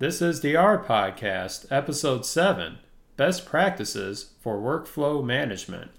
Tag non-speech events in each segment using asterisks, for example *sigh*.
This is the R Podcast, Episode 7 Best Practices for Workflow Management.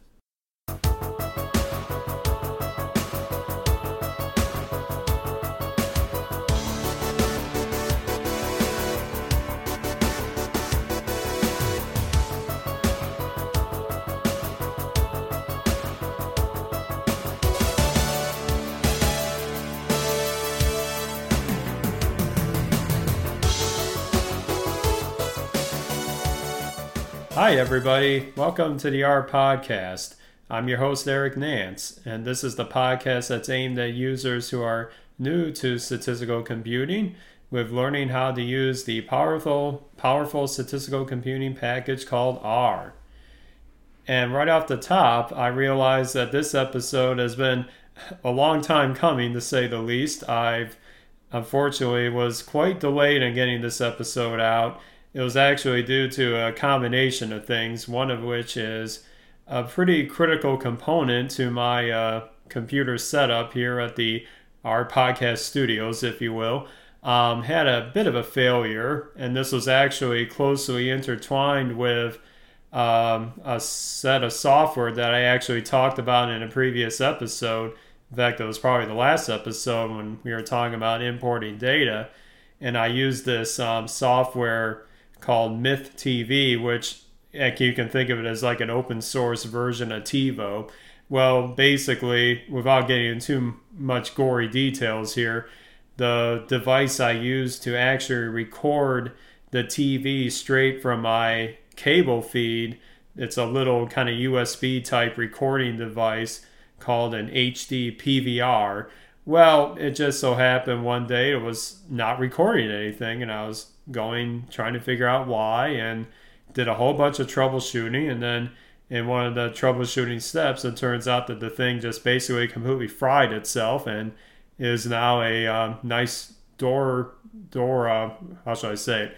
Everybody. Welcome to the R Podcast. I'm your host, Eric Nance, and this is the podcast that's aimed at users who are new to statistical computing with learning how to use the powerful, powerful statistical computing package called R. And right off the top, I realized that this episode has been a long time coming, to say the least. I've unfortunately was quite delayed in getting this episode out it was actually due to a combination of things, one of which is a pretty critical component to my uh, computer setup here at the R podcast studios, if you will, um, had a bit of a failure, and this was actually closely intertwined with um, a set of software that I actually talked about in a previous episode. In fact, it was probably the last episode when we were talking about importing data, and I used this um, software called MythTV, which you can think of it as like an open source version of TiVo. Well, basically, without getting into much gory details here, the device I use to actually record the TV straight from my cable feed, it's a little kind of USB type recording device called an HD PVR. Well, it just so happened one day it was not recording anything, and I was going trying to figure out why and did a whole bunch of troubleshooting. And then in one of the troubleshooting steps it turns out that the thing just basically completely fried itself and is now a uh, nice door door uh, how should i say it?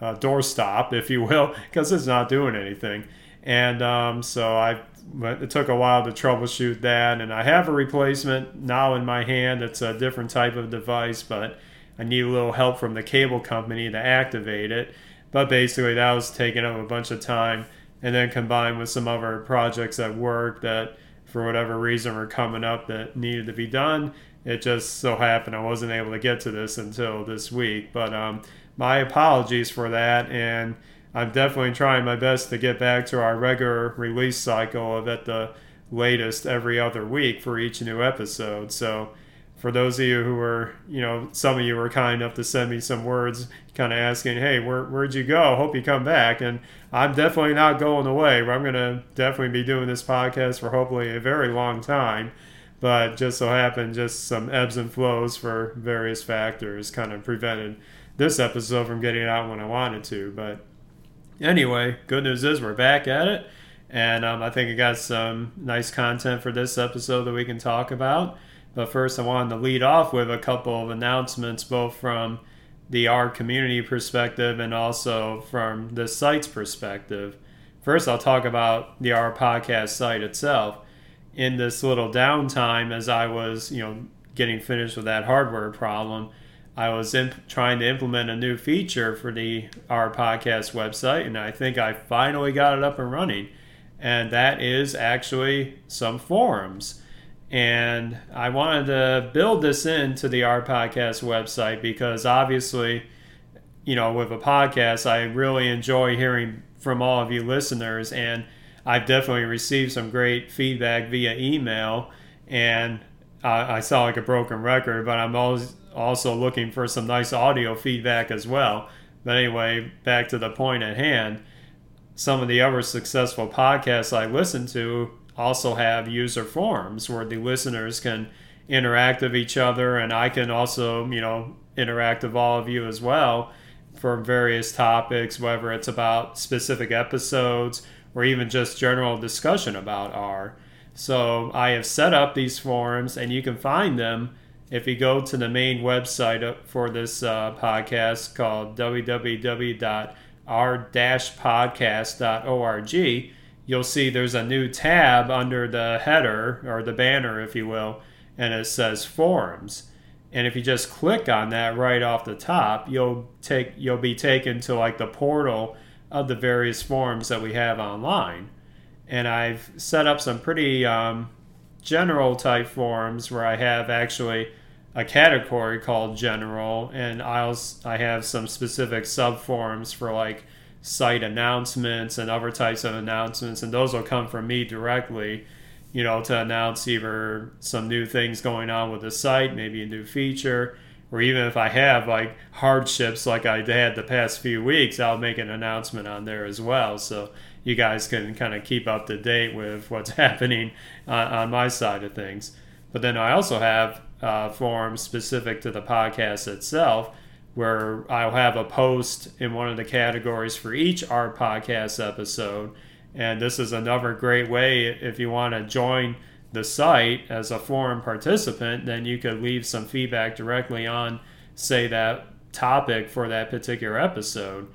Uh, door stop if you will *laughs* because it's not doing anything. And um, so i it took a while to troubleshoot that. And i have a replacement now in my hand. It's a different type of device but I need a little help from the cable company to activate it. But basically, that was taking up a bunch of time. And then combined with some other projects at work that, for whatever reason, were coming up that needed to be done, it just so happened I wasn't able to get to this until this week. But um, my apologies for that. And I'm definitely trying my best to get back to our regular release cycle of at the latest every other week for each new episode. So for those of you who were, you know, some of you were kind enough to send me some words kind of asking, hey, where, where'd you go? Hope you come back. And I'm definitely not going away. I'm going to definitely be doing this podcast for hopefully a very long time. But just so happened, just some ebbs and flows for various factors kind of prevented this episode from getting out when I wanted to. But anyway, good news is we're back at it. And um, I think I got some nice content for this episode that we can talk about. But first, I wanted to lead off with a couple of announcements, both from the R community perspective and also from the site's perspective. First, I'll talk about the R podcast site itself. In this little downtime, as I was, you know, getting finished with that hardware problem, I was imp- trying to implement a new feature for the R podcast website, and I think I finally got it up and running. And that is actually some forums. And I wanted to build this into the R Podcast website because obviously, you know, with a podcast, I really enjoy hearing from all of you listeners. And I've definitely received some great feedback via email. And I, I sound like a broken record, but I'm always also looking for some nice audio feedback as well. But anyway, back to the point at hand. Some of the other successful podcasts I listen to also have user forums where the listeners can interact with each other and I can also, you know, interact with all of you as well for various topics, whether it's about specific episodes or even just general discussion about R. So I have set up these forums and you can find them if you go to the main website for this uh, podcast called www.r-podcast.org you'll see there's a new tab under the header or the banner, if you will, and it says forums. And if you just click on that right off the top, you'll take you'll be taken to like the portal of the various forums that we have online. And I've set up some pretty um, general type forums where I have actually a category called general, and I'll I have some specific sub forums for like site announcements and other types of announcements, and those will come from me directly. You know, to announce either some new things going on with the site, maybe a new feature, or even if I have like hardships like I had the past few weeks, I'll make an announcement on there as well. So you guys can kind of keep up to date with what's *laughs* happening on, on my side of things. But then I also have uh, forums specific to the podcast itself where I'll have a post in one of the categories for each R podcast episode. And this is another great way if you want to join the site as a forum participant, then you could leave some feedback directly on, say, that topic for that particular episode.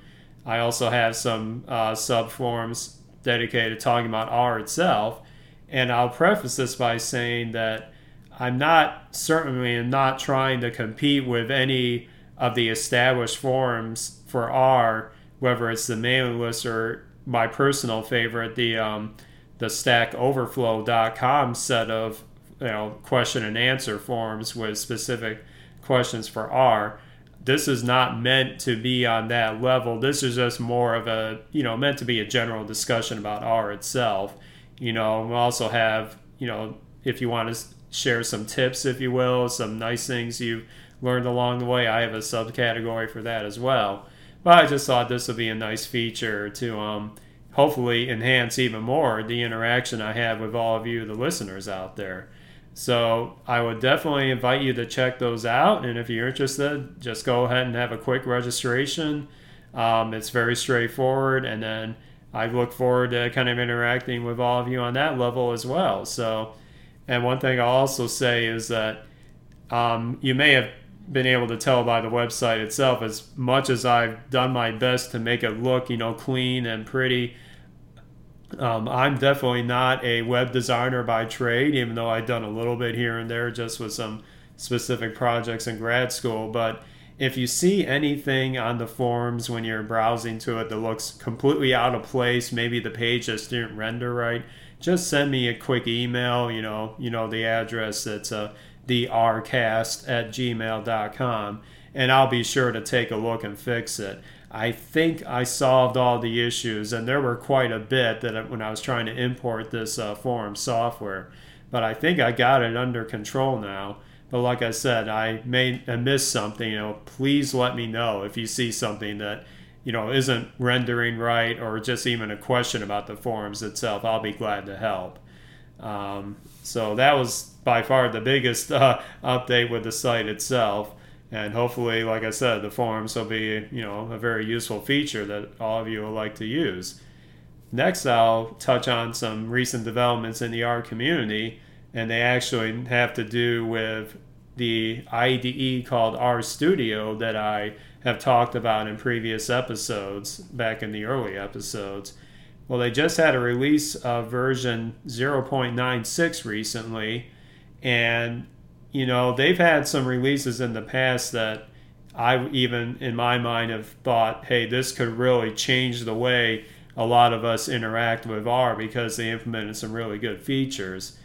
I also have some uh, sub forums dedicated to talking about R itself. And I'll preface this by saying that I'm not certainly am not trying to compete with any of the established forums for R, whether it's the mailing list or my personal favorite, the um, the StackOverflow.com set of you know question and answer forums with specific questions for R. This is not meant to be on that level. This is just more of a you know meant to be a general discussion about R itself. You know, we also have you know if you want to share some tips, if you will, some nice things you've learned along the way. I have a subcategory for that as well. But I just thought this would be a nice feature to um, hopefully enhance even more the interaction I have with all of you, the listeners out there. So I would definitely invite you to check those out. And if you're interested, just go ahead and have a quick registration. Um, it's very straightforward. And then I look forward to kind of interacting with all of you on that level as well. So, and one thing I'll also say is that um, you may have been able to tell by the website itself as much as I've done my best to make it look, you know, clean and pretty. Um, I'm definitely not a web designer by trade, even though I've done a little bit here and there just with some specific projects in grad school. But if you see anything on the forums when you're browsing to it that looks completely out of place, maybe the page just didn't render right, just send me a quick email. You know, you know the address. that's uh, the rcast at gmail.com and I'll be sure to take a look and fix it. I think I solved all the issues, and there were quite a bit that when I was trying to import this uh, forum software. But I think I got it under control now. But like I said, I may have missed something. You know, please let me know if you see something that you know isn't rendering right, or just even a question about the forums itself. I'll be glad to help. Um, so that was by far the biggest uh, update with the site itself. And hopefully, like I said, the forums will be you know a very useful feature that all of you will like to use. Next, I'll touch on some recent developments in the R community, and they actually have to do with the IDE called RStudio that I have talked about in previous episodes, back in the early episodes. Well, they just had a release of version 0.96 recently, and, you know, they've had some releases in the past that I even, in my mind, have thought, hey, this could really change the way a lot of us interact with R because they implemented some really good features.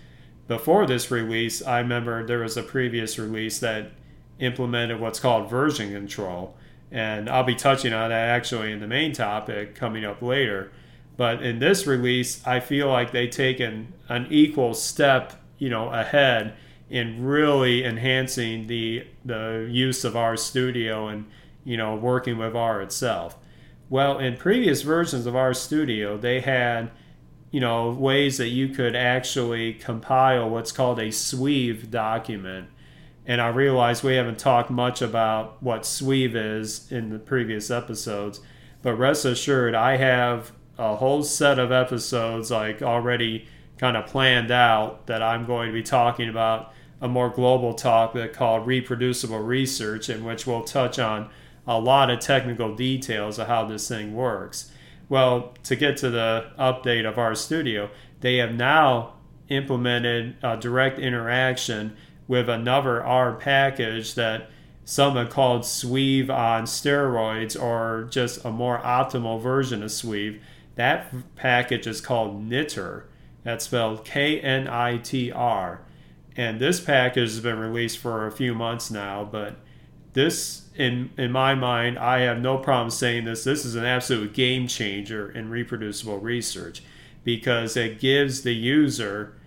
Before this release, I remember there was a previous release that implemented what's called version control. And I'll be touching on that actually in the main topic coming up later. But in this release, I feel like they've taken an equal step you know ahead in really enhancing the the use of RStudio and you know working with R itself. Well, in previous versions of RStudio, they had you know ways that you could actually compile what's called a Sweave document. And I realize we haven't talked much about what Sweave is in the previous episodes, but rest assured, I have a whole set of episodes like already kind of planned out that I'm going to be talking about a more global topic called reproducible research, in which we'll touch on a lot of technical details of how this thing works. Well, to get to the update of RStudio, they have now implemented a direct interaction with another R package that some have called Sweave on steroids or just a more optimal version of Sweave. That package is called Knitr. That's spelled K N I T R. And this package has been released for a few months now, but this, in, in my mind, I have no problem saying this. This is an absolute game changer in reproducible research because it gives the user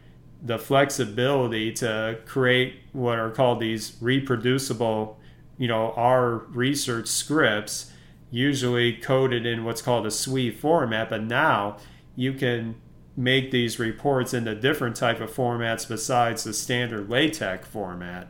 the flexibility to create what are called these reproducible, you know, R research scripts, usually coded in what's called a Sweave format. But now you can make these reports into different type of formats besides the standard LaTeX format.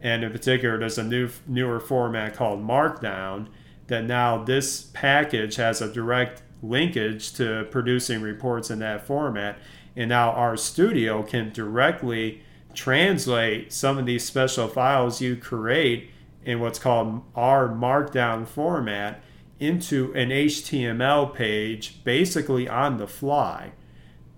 And in particular, there's a new newer format called Markdown that now this package has a direct linkage to producing reports in that format. And now RStudio can directly translate some of these special files you create in what's called R Markdown format into an HTML page basically on the fly.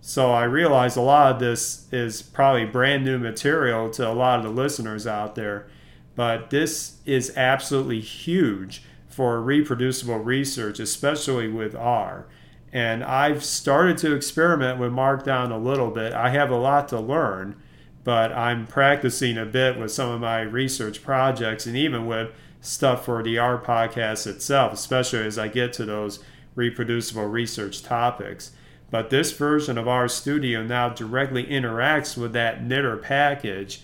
So I realize a lot of this is probably brand new material to a lot of the listeners out there, but this is absolutely huge for reproducible research, especially with R. And I've started to experiment with Markdown a little bit. I have a lot to learn, but I'm practicing a bit with some of my research projects and even with stuff for the R podcast itself, especially as I get to those reproducible research topics. But this version of RStudio now directly interacts with that knitr package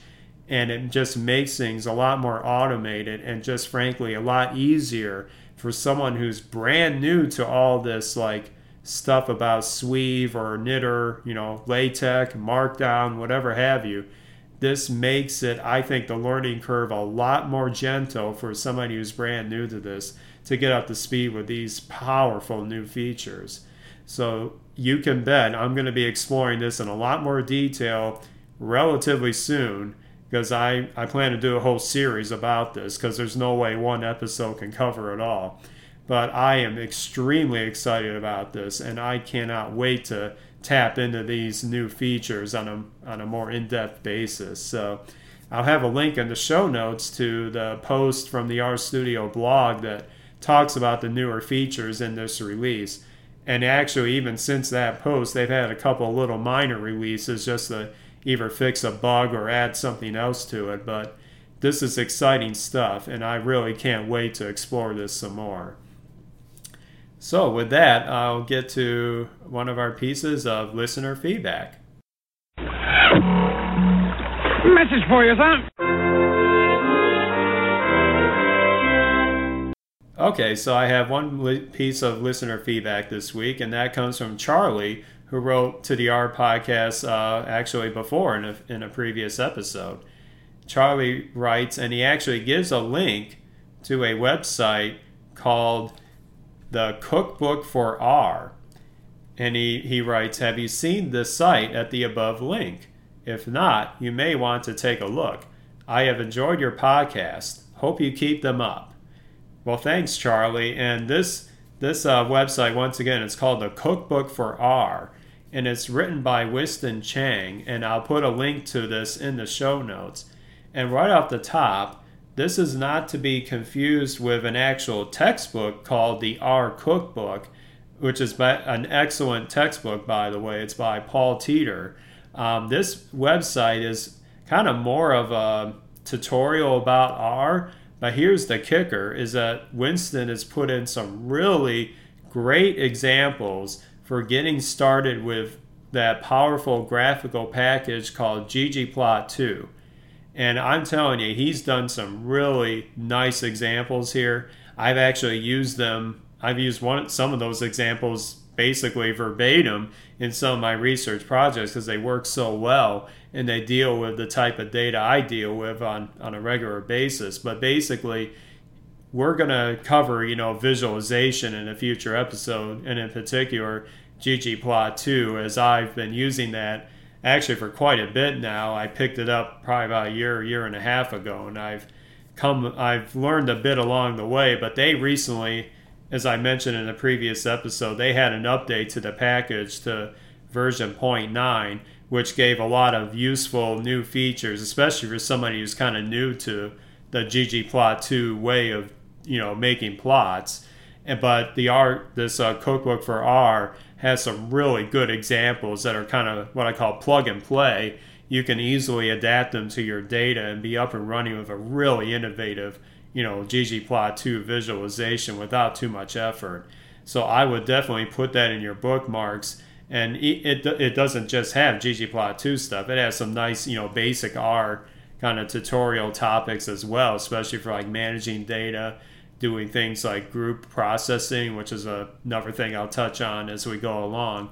and it just makes things a lot more automated and just frankly a lot easier for someone who's brand new to all this like stuff about Sweave or Knitr, you know, LaTeX, Markdown, whatever have you. This makes it, I think, the learning curve a lot more gentle for somebody who's brand new to this to get up to speed with these powerful new features. So you can bet I'm going to be exploring this in a lot more detail relatively soon because I, I plan to do a whole series about this because there's no way one episode can cover it all. But I am extremely excited about this and I cannot wait to tap into these new features on a, on a more in depth basis. So I'll have a link in the show notes to the post from the RStudio blog that talks about the newer features in this release and actually even since that post they've had a couple little minor releases just to either fix a bug or add something else to it. But this is exciting stuff and i really can't wait to explore this some more. So with that i'll get to one of our pieces of listener feedback. Message for you son Okay, so I have one li- piece of listener feedback this week, and that comes from Charlie, who wrote to the R podcast uh, actually before in a, in a previous episode. Charlie writes, and he actually gives a link to a website called the Cookbook for R. And he, he writes, Have you seen this site at the above link? If not, you may want to take a look. I have enjoyed your podcast. Hope you keep them up. Well, thanks, Charlie. And this this uh, website, once again, it's called the Cookbook for R, and it's written by Winston Chang. And I'll put a link to this in the show notes. And right off the top, this is not to be confused with an actual textbook called the R Cookbook, which is an excellent textbook, by the way. It's by Paul Teetor. Um, this website is kind of more of a tutorial about R, but here's the kicker is that Winston has put in some really great examples for getting started with that powerful graphical package called ggplot2. And I'm telling you, he's done some really nice examples here. I've actually used them. I've used one some of those examples basically verbatim in some of my research projects because they work so well and they deal with the type of data I deal with on, on a regular basis. But basically, we're going to cover, you know, visualization in a future episode, and in particular, ggplot2, as I've been using that actually for quite a bit now. I picked it up probably about a year, year and a half ago, and I've come, I've learned a bit along the way. But they recently as I mentioned in a previous episode, they had an update to the package to version 0.9, which gave a lot of useful new features, especially for somebody who's kind of new to the ggplot2 way of you know making plots. And but the R this uh, cookbook for R has some really good examples that are kind of what I call plug and play. You can easily adapt them to your data and be up and running with a really innovative, you know, ggplot2 visualization without too much effort. So I would definitely put that in your bookmarks. And it, it, it doesn't just have ggplot2 stuff. It has some nice, you know, basic R kind of tutorial topics as well, especially for like managing data, doing things like group processing, which is a, another thing I'll touch on as we go along.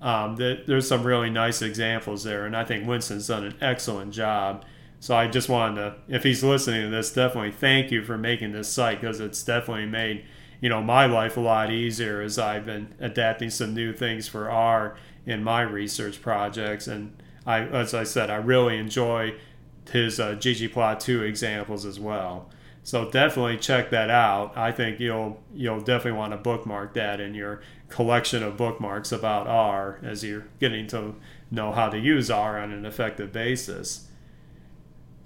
Um, the, there's some really nice examples there, and I think Winston's done an excellent job. So I just wanted to, if he's listening to this, definitely thank you for making this site because it's definitely made you know my life a lot easier as I've been adapting some new things for R in my research projects. And I, as I said, I really enjoy his uh, ggplot2 examples as well. So definitely check that out. I think you'll you'll definitely want to bookmark that in your collection of bookmarks about R as you're getting to know how to use R on an effective basis.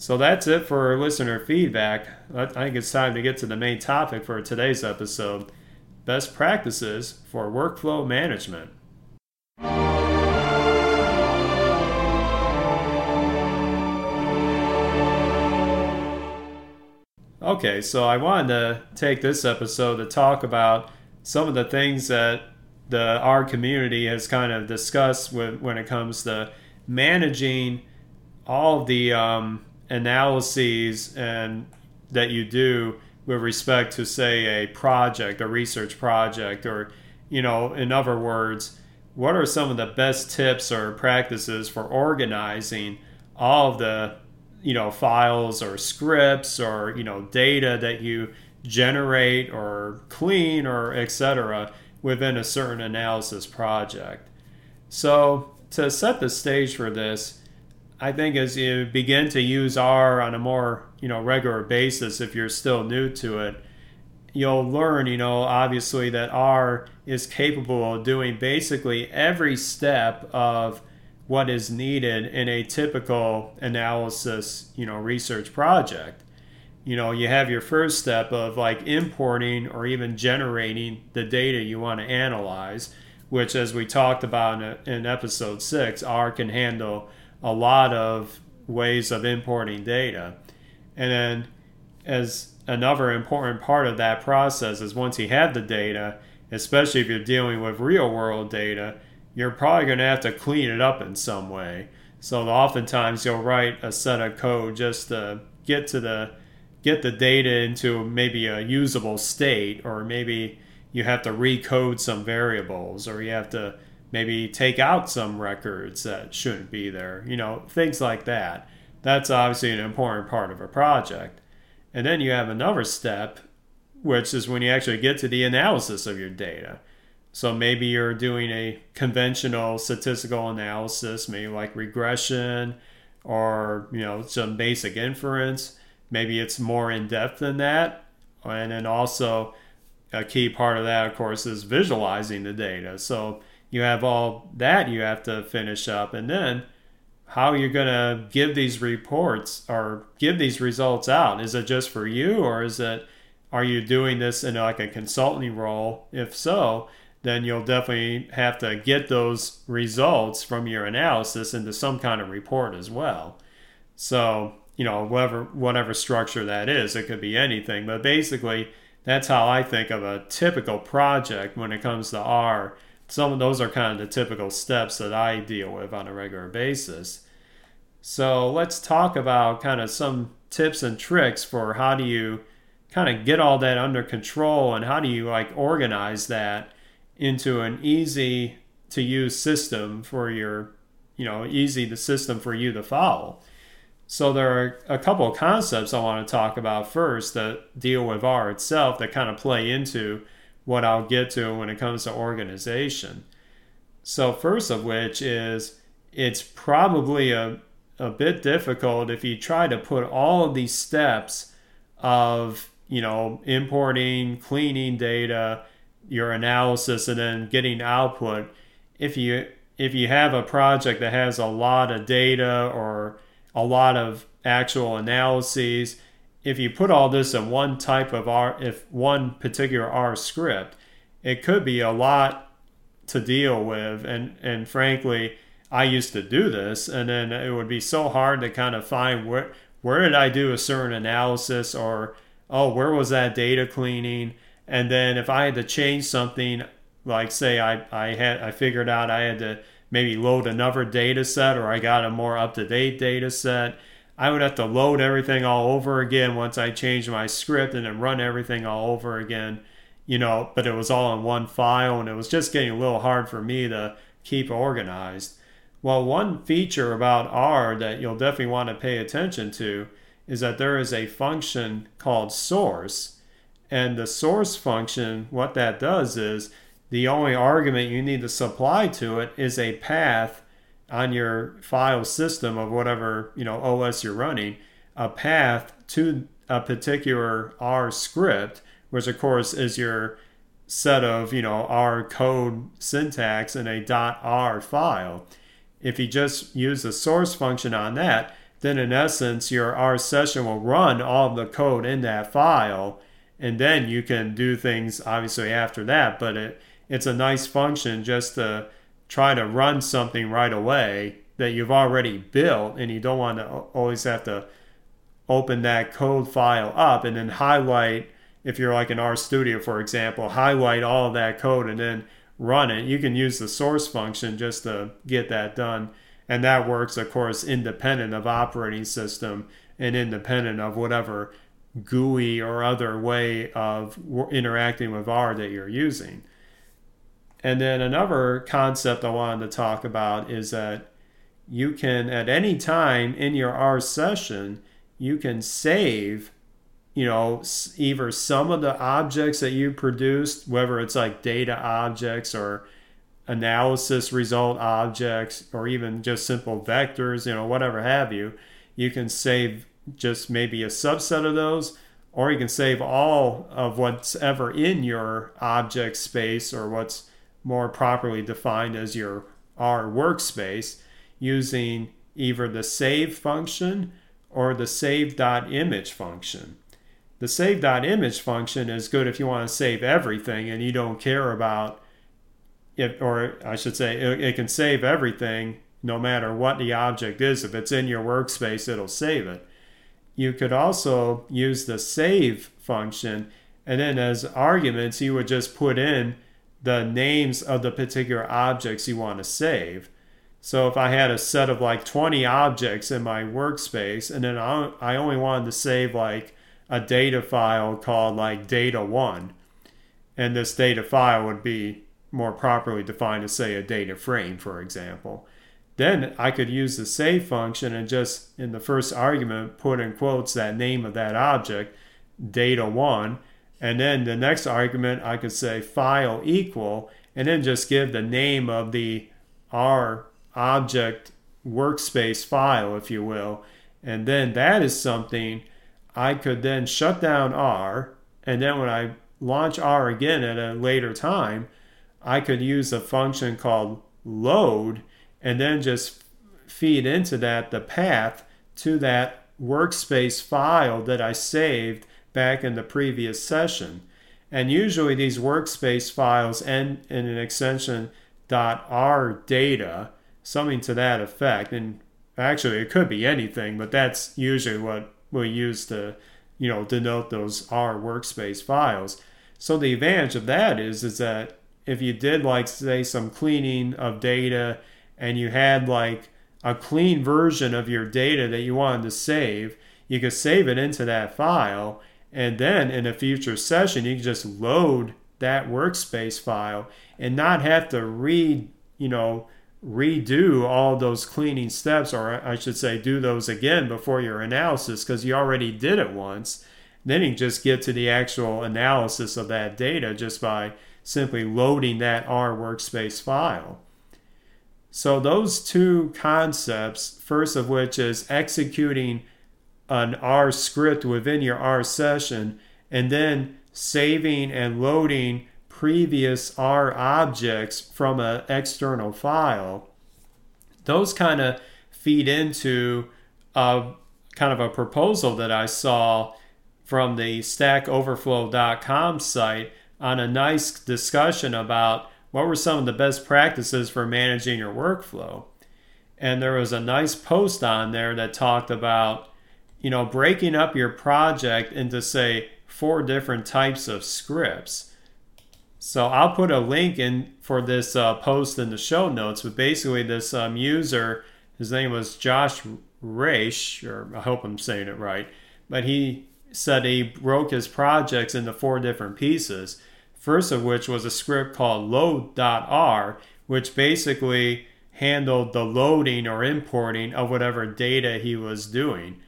So that's it for listener feedback. I think it's time to get to the main topic for today's episode best practices for workflow management. Okay, so I wanted to take this episode to talk about some of the things that the R community has kind of discussed with, when it comes to managing all the um, analyses and that you do with respect to say a project, a research project, or you know, in other words, what are some of the best tips or practices for organizing all of the you know files or scripts or you know data that you generate or clean or etc within a certain analysis project? So to set the stage for this i think as you begin to use r on a more you know regular basis if you're still new to it you'll learn you know obviously that r is capable of doing basically every step of what is needed in a typical analysis, you know, research project. You know, you have your first step of like importing or even generating the data you want to analyze, which, as we talked about in, in episode six, R can handle a lot of ways of importing data. And then, as another important part of that process is once you have the data, especially if you're dealing with real world data, you're probably going to have to clean it up in some way. So oftentimes you'll write a set of code just to get to the get the data into maybe a usable state or maybe you have to recode some variables or you have to maybe take out some records that shouldn't be there, you know, things like that. That's obviously an important part of a project. And then you have another step, which is when you actually get to the analysis of your data. So maybe you're doing a conventional statistical analysis, maybe like regression or you know some basic inference. Maybe it's more in depth than that. And then also a key part of that of course is visualizing the data. So you have all that you have to finish up and then how you're going to give these reports or give these results out. Is it just for you or is it are you doing this in like a consulting role? If so, then you'll definitely have to get those results from your analysis into some kind of report as well. So, you know, whatever whatever structure that is, it could be anything, but basically that's how I think of a typical project when it comes to R. Some of those are kind of the typical steps that I deal with on a regular basis. So, let's talk about kind of some tips and tricks for how do you kind of get all that under control and how do you like organize that into an easy to use system for your, you know, easy the system for you to follow. So there are a couple of concepts I want to talk about first that deal with R itself that kind of play into what I'll get to when it comes to organization. So first of which is it's probably a, a bit difficult if you try to put all of these steps of, you know, importing, cleaning data, your analysis and then getting output if you if you have a project that has a lot of data or a lot of actual analyses, if you put all this in one type of R, if one particular R script, it could be a lot to deal with. And, and frankly, I used to do this, and then it would be so hard to kind of find where, where did I do a certain analysis or, oh, where was that data cleaning? And then if I had to change something, like say I, I had I figured out I had to maybe load another data set or I got a more up to date data set I would have to load everything all over again once I changed my script and then run everything all over again, you know, but it was all in one file and it was just getting a little hard for me to keep organized. Well, one feature about R that you'll definitely want to pay attention to is that there is a function called source. And the source function, what that does is the only argument you need to supply to it is a path on your file system of whatever you know OS you're running a path to a particular R script, which of course is your set of you know R code syntax in a .r file. If you just use the source function on that, then in essence your R session will run all the code in that file, and then you can do things obviously after that. But it it's a nice function just to try to run something right away that you've already built and you don't want to always have to open that code file up and then highlight if you're like an RStudio for example highlight all of that code and then run it. You can use the source function just to get that done and that works of course independent of operating system and independent of whatever GUI or other way of interacting with R that you're using and then another concept I wanted to talk about is that you can, at any time in your R session, you can save, you know, either some of the objects that you produced, whether it's like data objects or analysis result objects, or even just simple vectors, you know, whatever have you. You can save just maybe a subset of those, or you can save all of what's ever in your object space or what's more properly defined as your R workspace using either the save function or the save.image function. The save.image function is good if you want to save everything and you don't care about it, or I should say, it, it can save everything no matter what the object is. If it's in your workspace, it'll save it. You could also use the save function, and then as arguments, you would just put in the names of the particular objects you want to save. So if I had a set of like 20 objects in my workspace and then I only wanted to save like a data file called like data1 and this data file would be more properly defined as say a data frame for example then I could use the save function and just in the first argument put in quotes that name of that object data1 and then the next argument, I could say file equal, and then just give the name of the R object workspace file, if you will. And then that is something I could then shut down R. And then when I launch R again at a later time, I could use a function called load and then just feed into that the path to that workspace file that I saved back in the previous session. And usually these workspace files end in an extension .r data, something to that effect. And actually it could be anything, but that's usually what we use to, you know, denote those R workspace files. So the advantage of that is is that if you did like say some cleaning of data and you had like a clean version of your data that you wanted to save, you could save it into that file and then in a future session, you can just load that workspace file and not have to read, you know, redo all those cleaning steps, or I should say, do those again before your analysis because you already did it once. Then you can just get to the actual analysis of that data just by simply loading that R workspace file. So, those two concepts, first of which is executing an R script within your R session and then saving and loading previous R objects from an external file. those kind of feed into a kind of a proposal that I saw from the stackoverflow.com site on a nice discussion about what were some of the best practices for managing your workflow. And there was a nice post on there that talked about, you know, breaking up your project into, say, four different types of scripts. So I'll put a link in for this uh, post in the show notes. But basically, this um, user, his name was Josh Reich, or I hope I'm saying it right, but he said he broke his projects into four different pieces. First of which was a script called load.r, which basically handled the loading or importing of whatever data he was doing,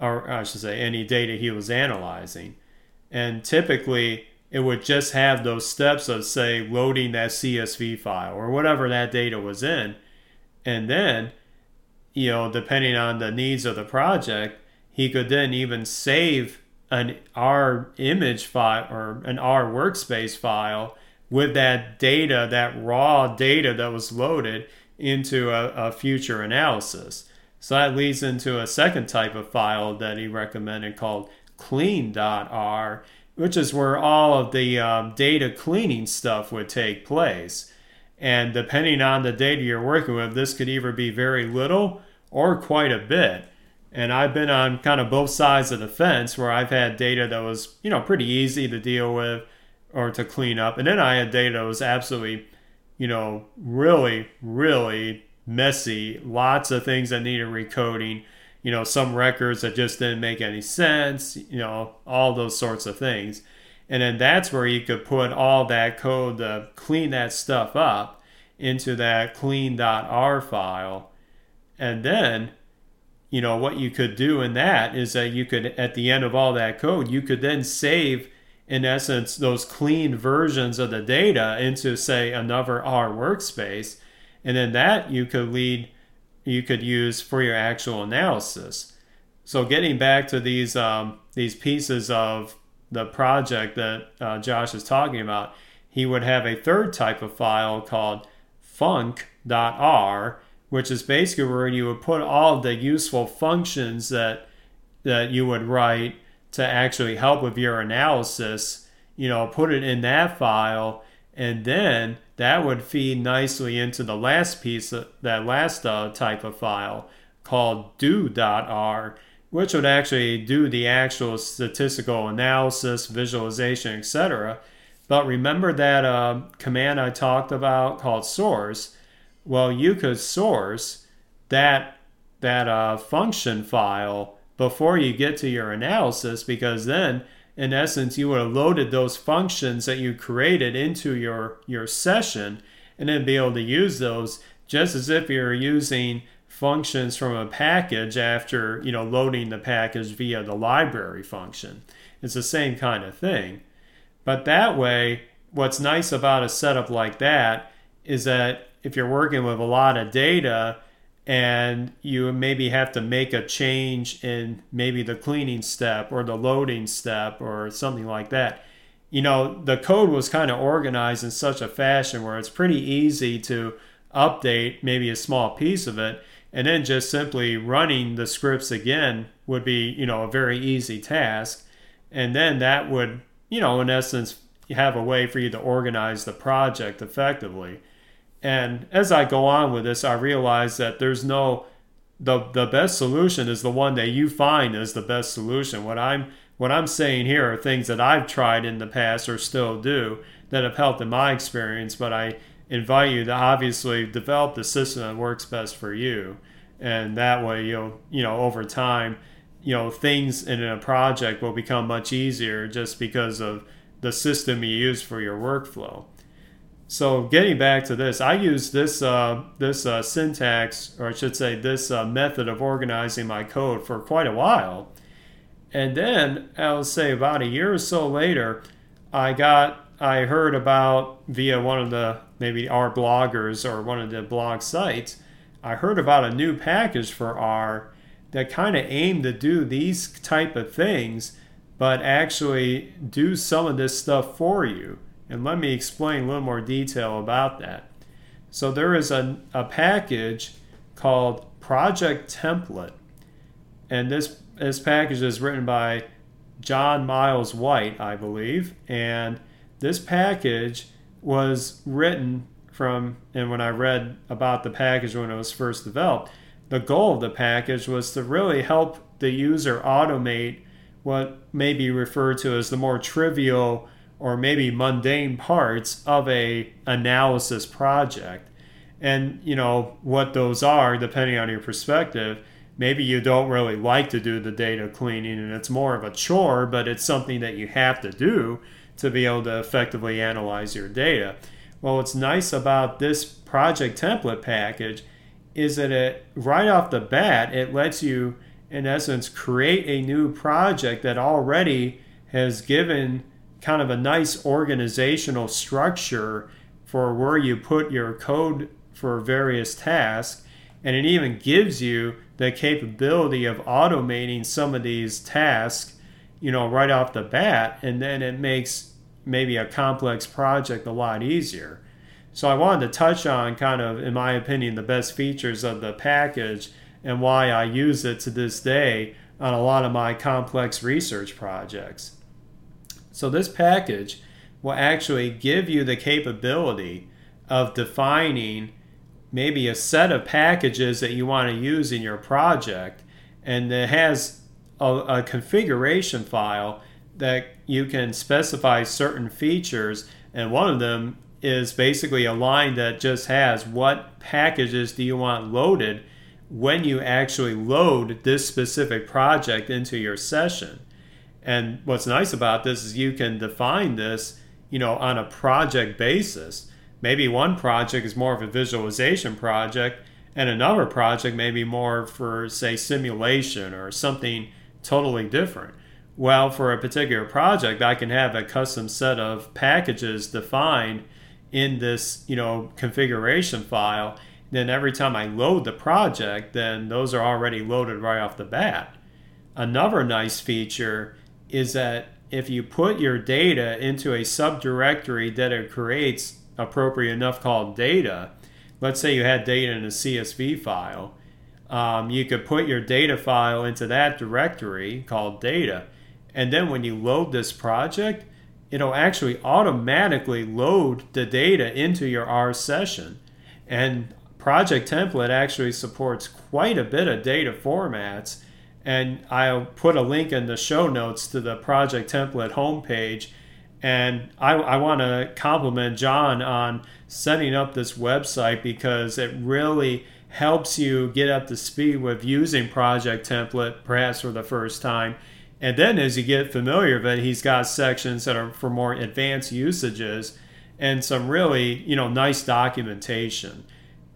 or I should say, any data he was analyzing. And typically, it would just have those steps of, say, loading that CSV file or whatever that data was in. And then, you know, depending on the needs of the project, he could then even save an R image file or an R workspace file with that data, that raw data that was loaded into a, a, future analysis. So that leads into a second type of file that he recommended called clean.r, which is where all of the um, data cleaning stuff would take place. And depending on the data you're working with, this could either be very little or quite a bit. And I've been on kind of both sides of the fence where I've had data that was, you know, pretty easy to deal with or to clean up. And then I had data that was absolutely, you know, really, really messy. Lots of things that needed recoding. You know, some records that just didn't make any sense, you know, all those sorts of things. And then that's where you could put all that code to clean that stuff up into that clean.r file. And then you know what you could do in that is that you could at the end of all that code you could then save in essence those clean versions of the data into say another r workspace and then that you could lead you could use for your actual analysis. So getting back to these um, these pieces of the project that uh, josh is talking about he would have a third type of file called func.r which is basically where you would put all the useful functions that that you would write to actually help with your analysis, you know, put it in that file, and then that would feed nicely into the last piece, that last uh, type of file called do.r, which would actually do the actual statistical analysis, visualization, etc. But remember that uh, command I talked about called source well, you could source that that uh, function file before you get to your analysis because then in essence you would have loaded those functions that you created into your your session and then be able to use those just as if you're using functions from a package after you know loading the package via the library function. It's the same kind of thing. But that way what's nice about a setup like that is that if you're working with a lot of data and you maybe have to make a change in maybe the cleaning step or the loading step or something like that. You know the code was kind of organized in such a fashion where it's pretty easy to update maybe a small piece of it and then just simply running the scripts again would be you know a very easy task. And then that would you know in essence have a way for you to organize the project effectively and as I go on with this, I realize that there's no the the best solution is the one that you find is the best solution. What I'm what I'm saying here are things that I've tried in the past or still do that have helped in my experience, but I invite you to obviously develop the system that works best for you. And that way you'll you know over time, you know, things in a project will become much easier just because of the system you use for your workflow. So getting back to this, I use this uh, this uh, syntax, or I should say, this uh, method of organizing my code for quite a while, and then I'll say about a year or so later, I got I heard about via one of the maybe R bloggers or one of the blog sites, I heard about a new package for R that kind of aimed to do these type of things, but actually do some of this stuff for you. And let me explain a little more detail about that. So there is a, a package called ProjectTemplate. And this, this package is written by John Myles White, I believe. And this package was written from, and when I read about the package when it was first developed, the goal of the package was to really help the user automate what may be referred to as the more trivial or maybe mundane parts of a analysis project. And you know what those are depending on your perspective maybe you don't really like to do the data cleaning and it's more of a chore but it's something that you have to do to be able to effectively analyze your data. Well what's nice about this ProjectTemplate package is that it right off the bat it lets you in essence create a new project that already has given kind of a nice organizational structure for where you put your code for various tasks. And it even gives you the capability of automating some of these tasks, you know, right off the bat. And then it makes maybe a complex project a lot easier. So I wanted to touch on kind of, in my opinion, the best features of the package and why I use it to this day on a lot of my complex research projects. So this package will actually give you the capability of defining maybe a set of packages that you want to use in your project and it has a, a configuration file that you can specify certain features and one of them is basically a line that just has what packages do you want loaded when you actually load this specific project into your session. And what's nice about this is you can define this, you know, on a project basis. Maybe one project is more of a visualization project and another project may be more for say simulation or something totally different. Well, for a particular project, I can have a custom set of packages defined in this, you know, configuration file. Then every time I load the project, then those are already loaded right off the bat. Another nice feature is that if you put your data into a subdirectory that it creates appropriate enough called data, let's say you had data in a CSV file, um, you could put your data file into that directory called data. And then when you load this project, it'll actually automatically load the data into your R session. And ProjectTemplate actually supports quite a bit of data formats and I'll put a link in the show notes to the ProjectTemplate homepage. And I, I want to compliment John on setting up this website because it really helps you get up to speed with using ProjectTemplate perhaps for the first time. And then as you get familiar with it, he's got sections that are for more advanced usages and some really, you know, nice documentation.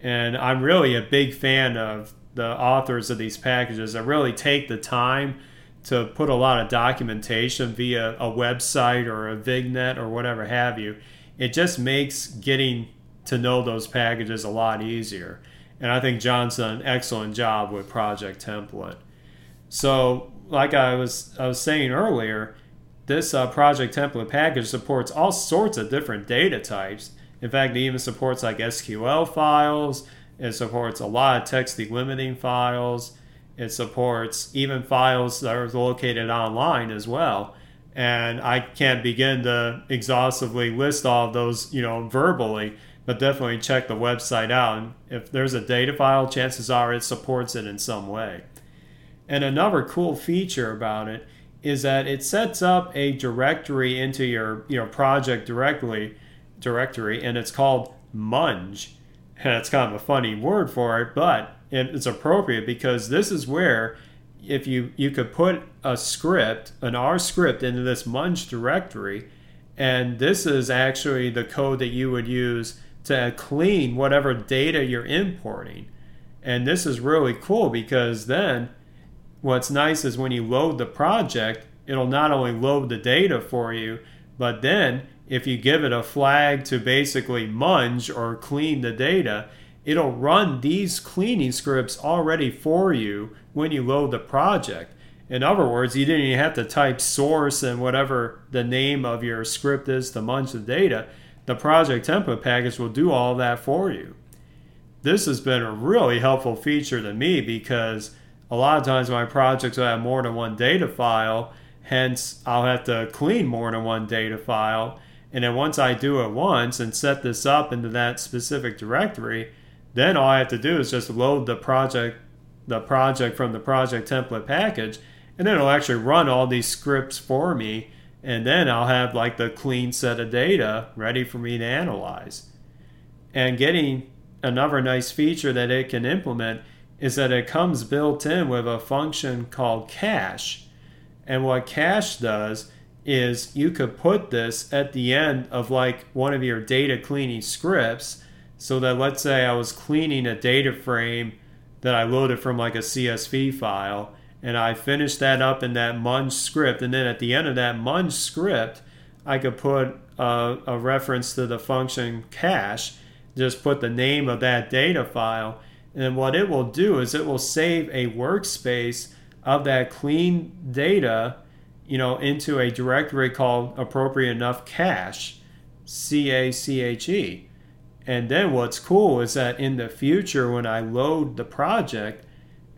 And I'm really a big fan of the authors of these packages that really take the time to put a lot of documentation via a website or a vignette or whatever have you. It just makes getting to know those packages a lot easier. And I think John's done an excellent job with ProjectTemplate. So, like I was I was saying earlier, this uh, ProjectTemplate package supports all sorts of different data types. In fact, it even supports like SQL files, it supports a lot of text delimiting files. It supports even files that are located online as well. And I can't begin to exhaustively list all of those, you know, verbally, but definitely check the website out. And if there's a data file, chances are it supports it in some way. And another cool feature about it is that it sets up a directory into your, your project directly directory, and it's called Munge it's kind of a funny word for it, but it's appropriate because this is where if you you could put a script, an R script into this munge directory, and this is actually the code that you would use to clean whatever data you're importing. And this is really cool because then what's nice is when you load the project, it'll not only load the data for you, but then if you give it a flag to basically munge or clean the data, it'll run these cleaning scripts already for you when you load the project. In other words, you didn't even have to type source and whatever the name of your script is to munge the data. The ProjectTemplate package will do all that for you. this has been a really helpful feature to me because a lot of times my projects will have more than one data file, hence I'll have to clean more than one data file. And then once I do it once and set this up into that specific directory, then all I have to do is just load the project the project from the ProjectTemplate package and then it'll actually run all these scripts for me and then I'll have like the clean set of data ready for me to analyze. And getting another nice feature that it can implement is that it comes built in with a function called cache. And what cache does is you could put this at the end of like one of your data cleaning scripts so that let's say I was cleaning a data frame that I loaded from like a CSV file and I finished that up in that munge script and then at the end of that munge script I could put a, a reference to the function cache just put the name of that data file. And what it will do is it will save a workspace of that clean data, you know, into a directory called appropriate enough cache, C A C H E. And then what's cool is that in the future, when I load the project,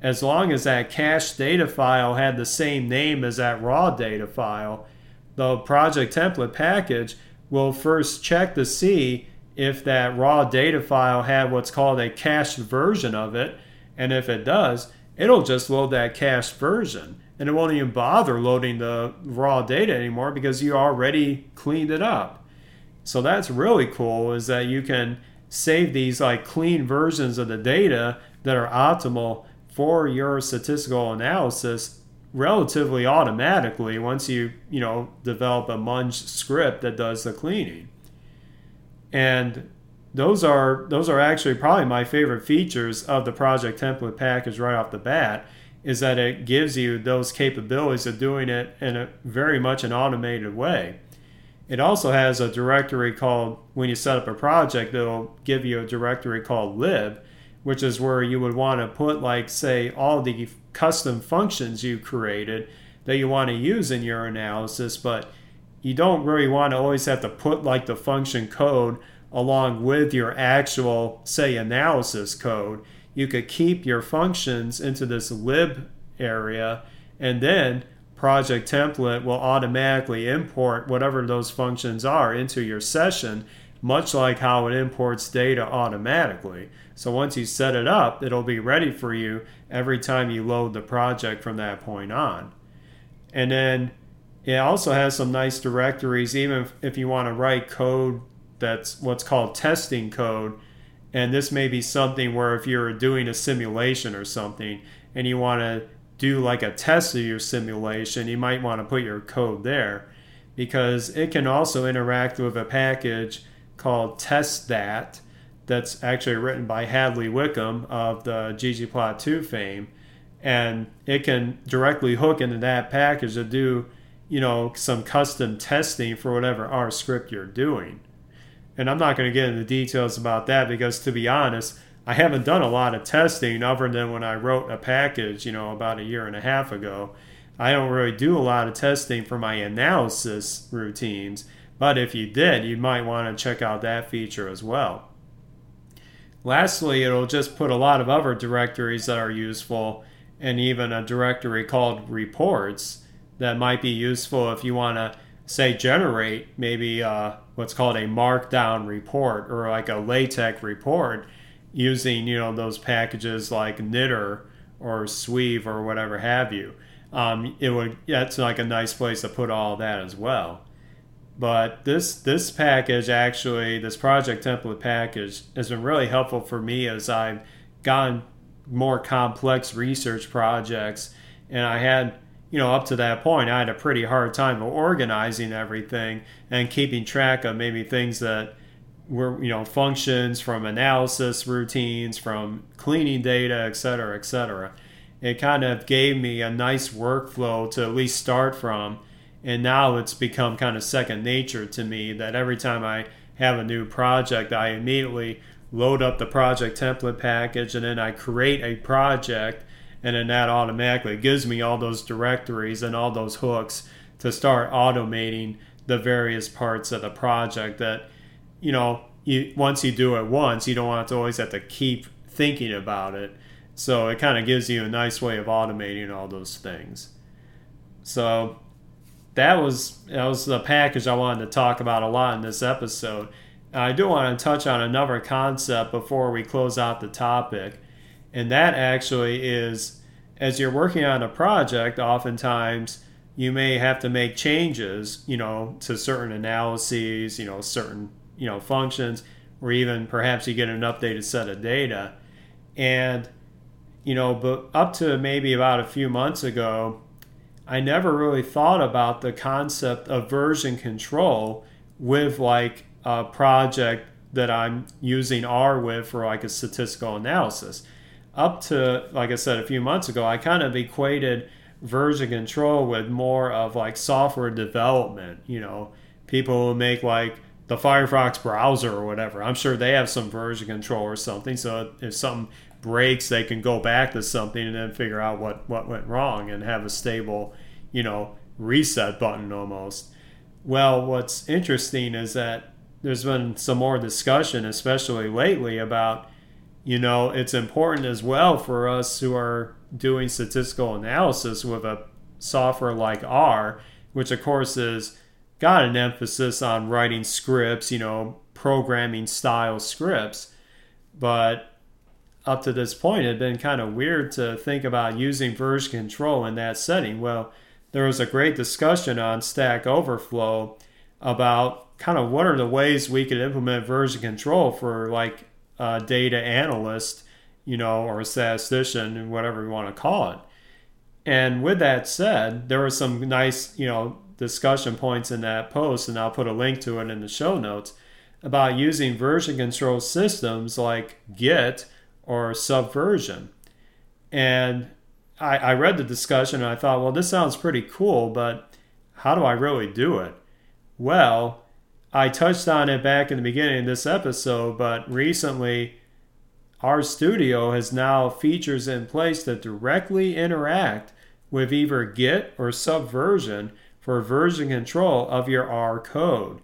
as long as that cache data file had the same name as that raw data file, the ProjectTemplate package will first check to see if that raw data file had what's called a cached version of it. And if it does, it'll just load that cached version. And it won't even bother loading the raw data anymore because you already cleaned it up. So that's really cool is that you can save these like clean versions of the data that are optimal for your statistical analysis relatively automatically once you, you know, develop a munge script that does the cleaning and those are those are actually probably my favorite features of the ProjectTemplate package right off the bat is that it gives you those capabilities of doing it in a very much an automated way. It also has a directory called when you set up a project it'll give you a directory called lib which is where you would want to put like say all the custom functions you created that you want to use in your analysis but you don't really want to always have to put like the function code along with your actual, say, analysis code. You could keep your functions into this lib area, and then ProjectTemplate will automatically import whatever those functions are into your session, much like how it imports data automatically. So once you set it up, it'll be ready for you every time you load the project from that point on. And then it also has some nice directories, even if, you want to write code that's what's called testing code. And this may be something where if you're doing a simulation or something and you want to do like a test of your simulation, you might want to put your code there because it can also interact with a package called testthat that's actually written by Hadley Wickham of the ggplot2 fame. And it can directly hook into that package to do you know, some custom testing for whatever R script you're doing. And I'm not going to get into details about that because, to be honest, I haven't done a lot of testing other than when I wrote a package, you know, about a year and a half ago. I don't really do a lot of testing for my analysis routines, but if you did, you might want to check out that feature as well. Lastly, it'll just put a lot of other directories that are useful and even a directory called reports that might be useful if you want to say generate maybe uh, what's called a markdown report or like a LaTeX report using you know those packages like knitr or Sweave or whatever have you. Um, it would that's like a nice place to put all that as well. But this this package actually this ProjectTemplate package has been really helpful for me as I've gotten more complex research projects and I had you know, up to that point, I had a pretty hard time organizing everything and keeping track of maybe things that were, you know, functions from analysis routines, from cleaning data, et cetera, et cetera. It kind of gave me a nice workflow to at least start from. And now it's become kind of second nature to me that every time I have a new project, I immediately load up the ProjectTemplate package and then I create a project and then that automatically gives me all those directories and all those hooks to start automating the various parts of the project that you know you once you do it once you don't want to always have to keep thinking about it. So it kind of gives you a nice way of automating all those things. So that was that was the package I wanted to talk about a lot in this episode. I do want to touch on another concept before we close out the topic, and that actually is as you're working on a project, oftentimes you may have to make changes, you know, to certain analyses, you know, certain, you know, functions, or even perhaps you get an updated set of data. And, you know, but up to maybe about a few months ago, I never really thought about the concept of version control with like a project that I'm using R with for like a statistical analysis. Up to, like I said a few months ago, I kind of equated version control with more of like software development. You know, people who make like the Firefox browser or whatever. I'm sure they have some version control or something. So if something breaks, they can go back to something and then figure out what, what went wrong and have a stable, you know, reset button almost. Well, what's interesting is that there's been some more discussion, especially lately, about, you know, it's important as well for us who are doing statistical analysis with a software like R, which of course is got an emphasis on writing scripts, you know, programming style scripts. But up to this point, it had been kind of weird to think about using version control in that setting. Well, there was a great discussion on Stack Overflow about kind of what are the ways we could implement version control for like a data analyst, you know, or a statistician, whatever you want to call it. And with that said, there were some nice, you know, discussion points in that post, and I'll put a link to it in the show notes about using version control systems like Git or Subversion. And I, I read the discussion and I thought, well, this sounds pretty cool, but how do I really do it? Well, I touched on it back in the beginning of this episode, but recently RStudio has now features in place that directly interact with either Git or Subversion for version control of your R code.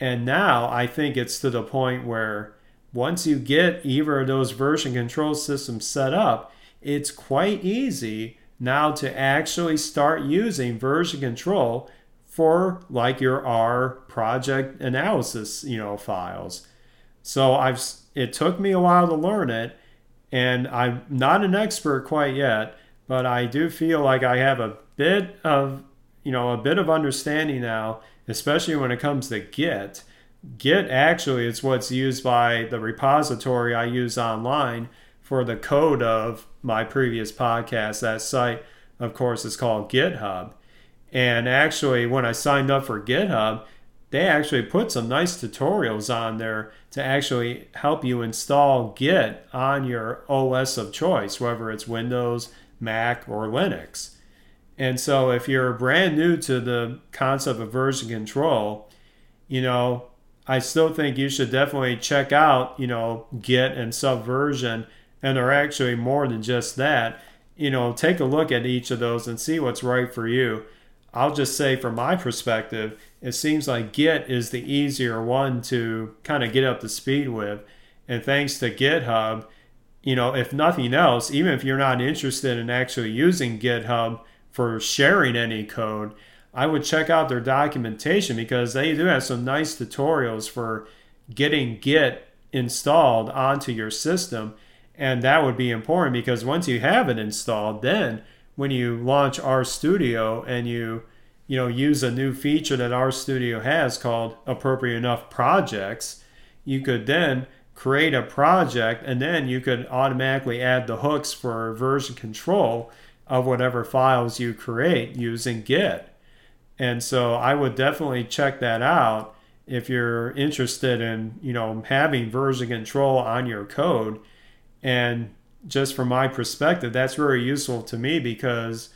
And now I think it's to the point where once you get either of those version control systems set up, it's quite easy now to actually start using version control for like your R project analysis, you know, files. So I've it took me a while to learn it and I'm not an expert quite yet, but I do feel like I have a bit of you know a bit of understanding now, especially when it comes to Git. Git actually is what's used by the repository I use online for the code of my previous podcast. That site, of course, is called GitHub. And actually, when I signed up for GitHub, they actually put some nice tutorials on there to actually help you install Git on your OS of choice, whether it's Windows, Mac, or Linux. And so if you're brand new to the concept of version control, you know, I still think you should definitely check out, you know, Git and Subversion. And they're actually more than just that. You know, take a look at each of those and see what's right for you. I'll just say, from my perspective, it seems like Git is the easier one to kind of get up to speed with. And thanks to GitHub, you know, if nothing else, even if you're not interested in actually using GitHub, for sharing any code, I would check out their documentation because they do have some nice tutorials for getting Git installed onto your system. And that would be important because once you have it installed, then when you launch RStudio and you you know use a new feature that RStudio has called appropriate enough projects, you could then create a project and then you could automatically add the hooks for version control of whatever files you create using Git. And so I would definitely check that out if you're interested in, you know, having version control on your code. And just from my perspective, that's very useful to me because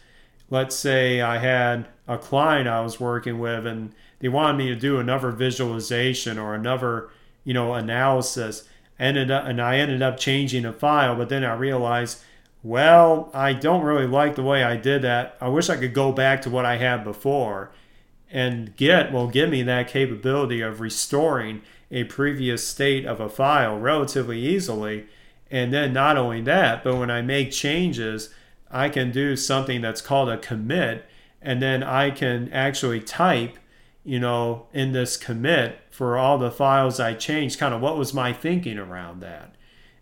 let's say I had a client I was working with and they wanted me to do another visualization or another, you know, analysis. Ended up and I ended up changing a file, but then I realized well, I don't really like the way I did that. I wish I could go back to what I had before. And Git will give me that capability of restoring a previous state of a file relatively easily. And then not only that, but when I make changes, I can do something that's called a commit. And then I can actually type, you know, in this commit for all the files I changed, kind of what was my thinking around that.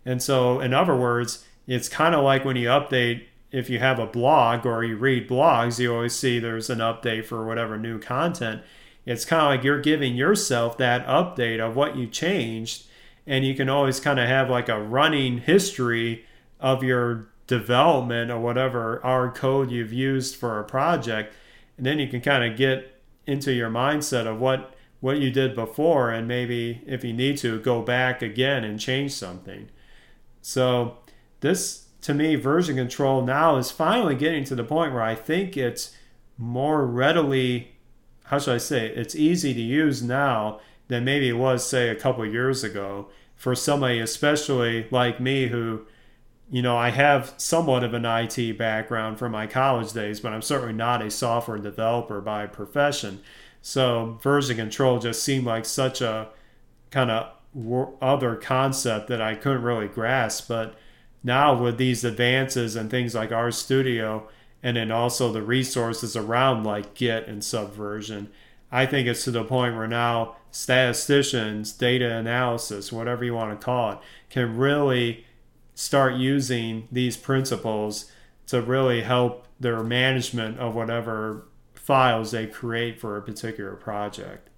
And so, in other words, it's kind of like when you update, if you have a blog or you read blogs, you always see there's an update for whatever new content. It's kind of like you're giving yourself that update of what you changed. And you can always kind of have like a running history of your development or whatever R code you've used for a project. And then you can kind of get into your mindset of what what you did before and maybe if you need to go back again and change something. So this to me version control now is finally getting to the point where I think it's more readily how should I say it's easy to use now than maybe it was say a couple years ago for somebody especially like me who you know I have somewhat of an IT background from my college days but I'm certainly not a software developer by profession so version control just seemed like such a kind of other concept that I couldn't really grasp. But now with these advances and things like RStudio, and then also the resources around like Git and Subversion, I think it's to the point where now statisticians, data analysis, whatever you want to call it, can really start using these principles to really help their management of whatever files they create for a particular project.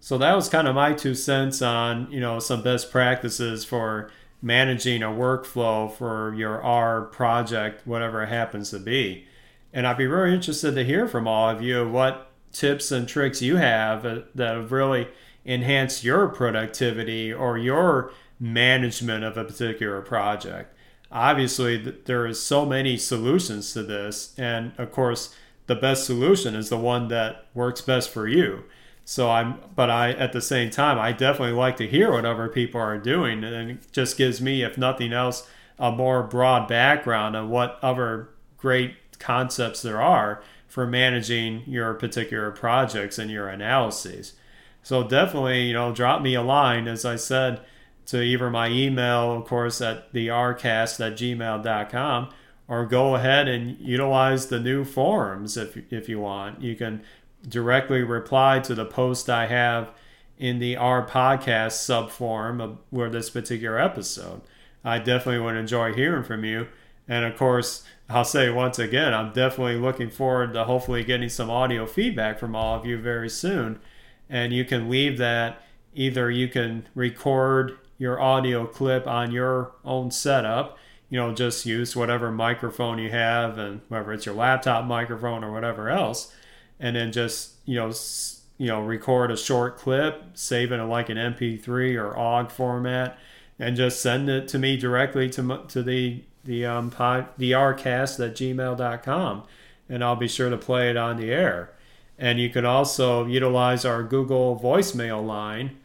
So that was kind of my two cents on, you know, some best practices for managing a workflow for your R project, whatever it happens to be. And I'd be very interested to hear from all of you what tips and tricks you have uh, that have really enhanced your productivity or your management of a particular project. Obviously, there is so many solutions to this, and of course, the best solution is the one that works best for you. So I'm, but I at the same time, I definitely like to hear what other people are doing, and it just gives me, if nothing else, a more broad background on what other great concepts there are for managing your particular projects and your analyses. So definitely, you know, drop me a line, as I said, to either my email, of course, at the rcast at gmail.com, or go ahead and utilize the new forums if, if you want. You can directly reply to the post I have in the R podcast sub forum where this particular episode. I definitely would enjoy hearing from you. And of course, I'll say once again, I'm definitely looking forward to hopefully getting some audio feedback from all of you very soon. And you can leave that either you can record your audio clip on your own setup, you know, just use whatever microphone you have and whether it's your laptop microphone or whatever else and then just you know you know record a short clip, save it in like an MP3 or OGG format, and just send it to me directly to to the the um pod, the rcast at gmail.com and I'll be sure to play it on the air. And you can also utilize our Google voicemail line,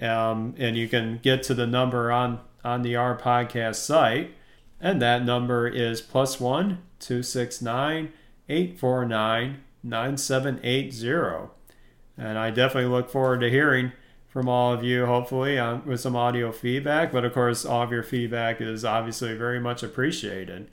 um, and you can get to the number on on the R podcast site, and that number is plus one two six nine eight four nine 9780. And I definitely look forward to hearing from all of you, hopefully, um, with some audio feedback. But of course, all of your feedback is obviously very much appreciated.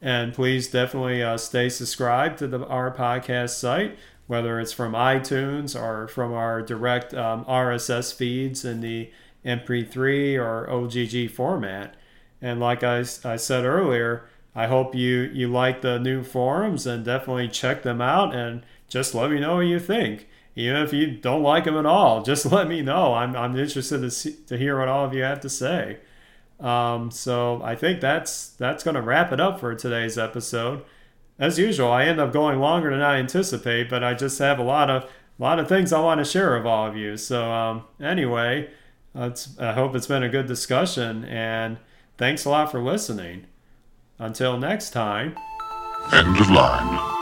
And please definitely uh, stay subscribed to the R podcast site, whether it's from iTunes or from our direct um, RSS feeds in the MP3 or OGG format. And like I, I said earlier, I hope you you like the new forums and definitely check them out and just let me know what you think. Even if you don't like them at all, just *laughs* let me know. I'm, I'm interested to see, to hear what all of you have to say. Um, so I think that's that's going to wrap it up for today's episode. As usual, I end up going longer than I anticipate, but I just have a lot of a lot of things I want to share with all of you. So um, anyway, I hope it's been a good discussion, and thanks a lot for listening. Until next time. End of line.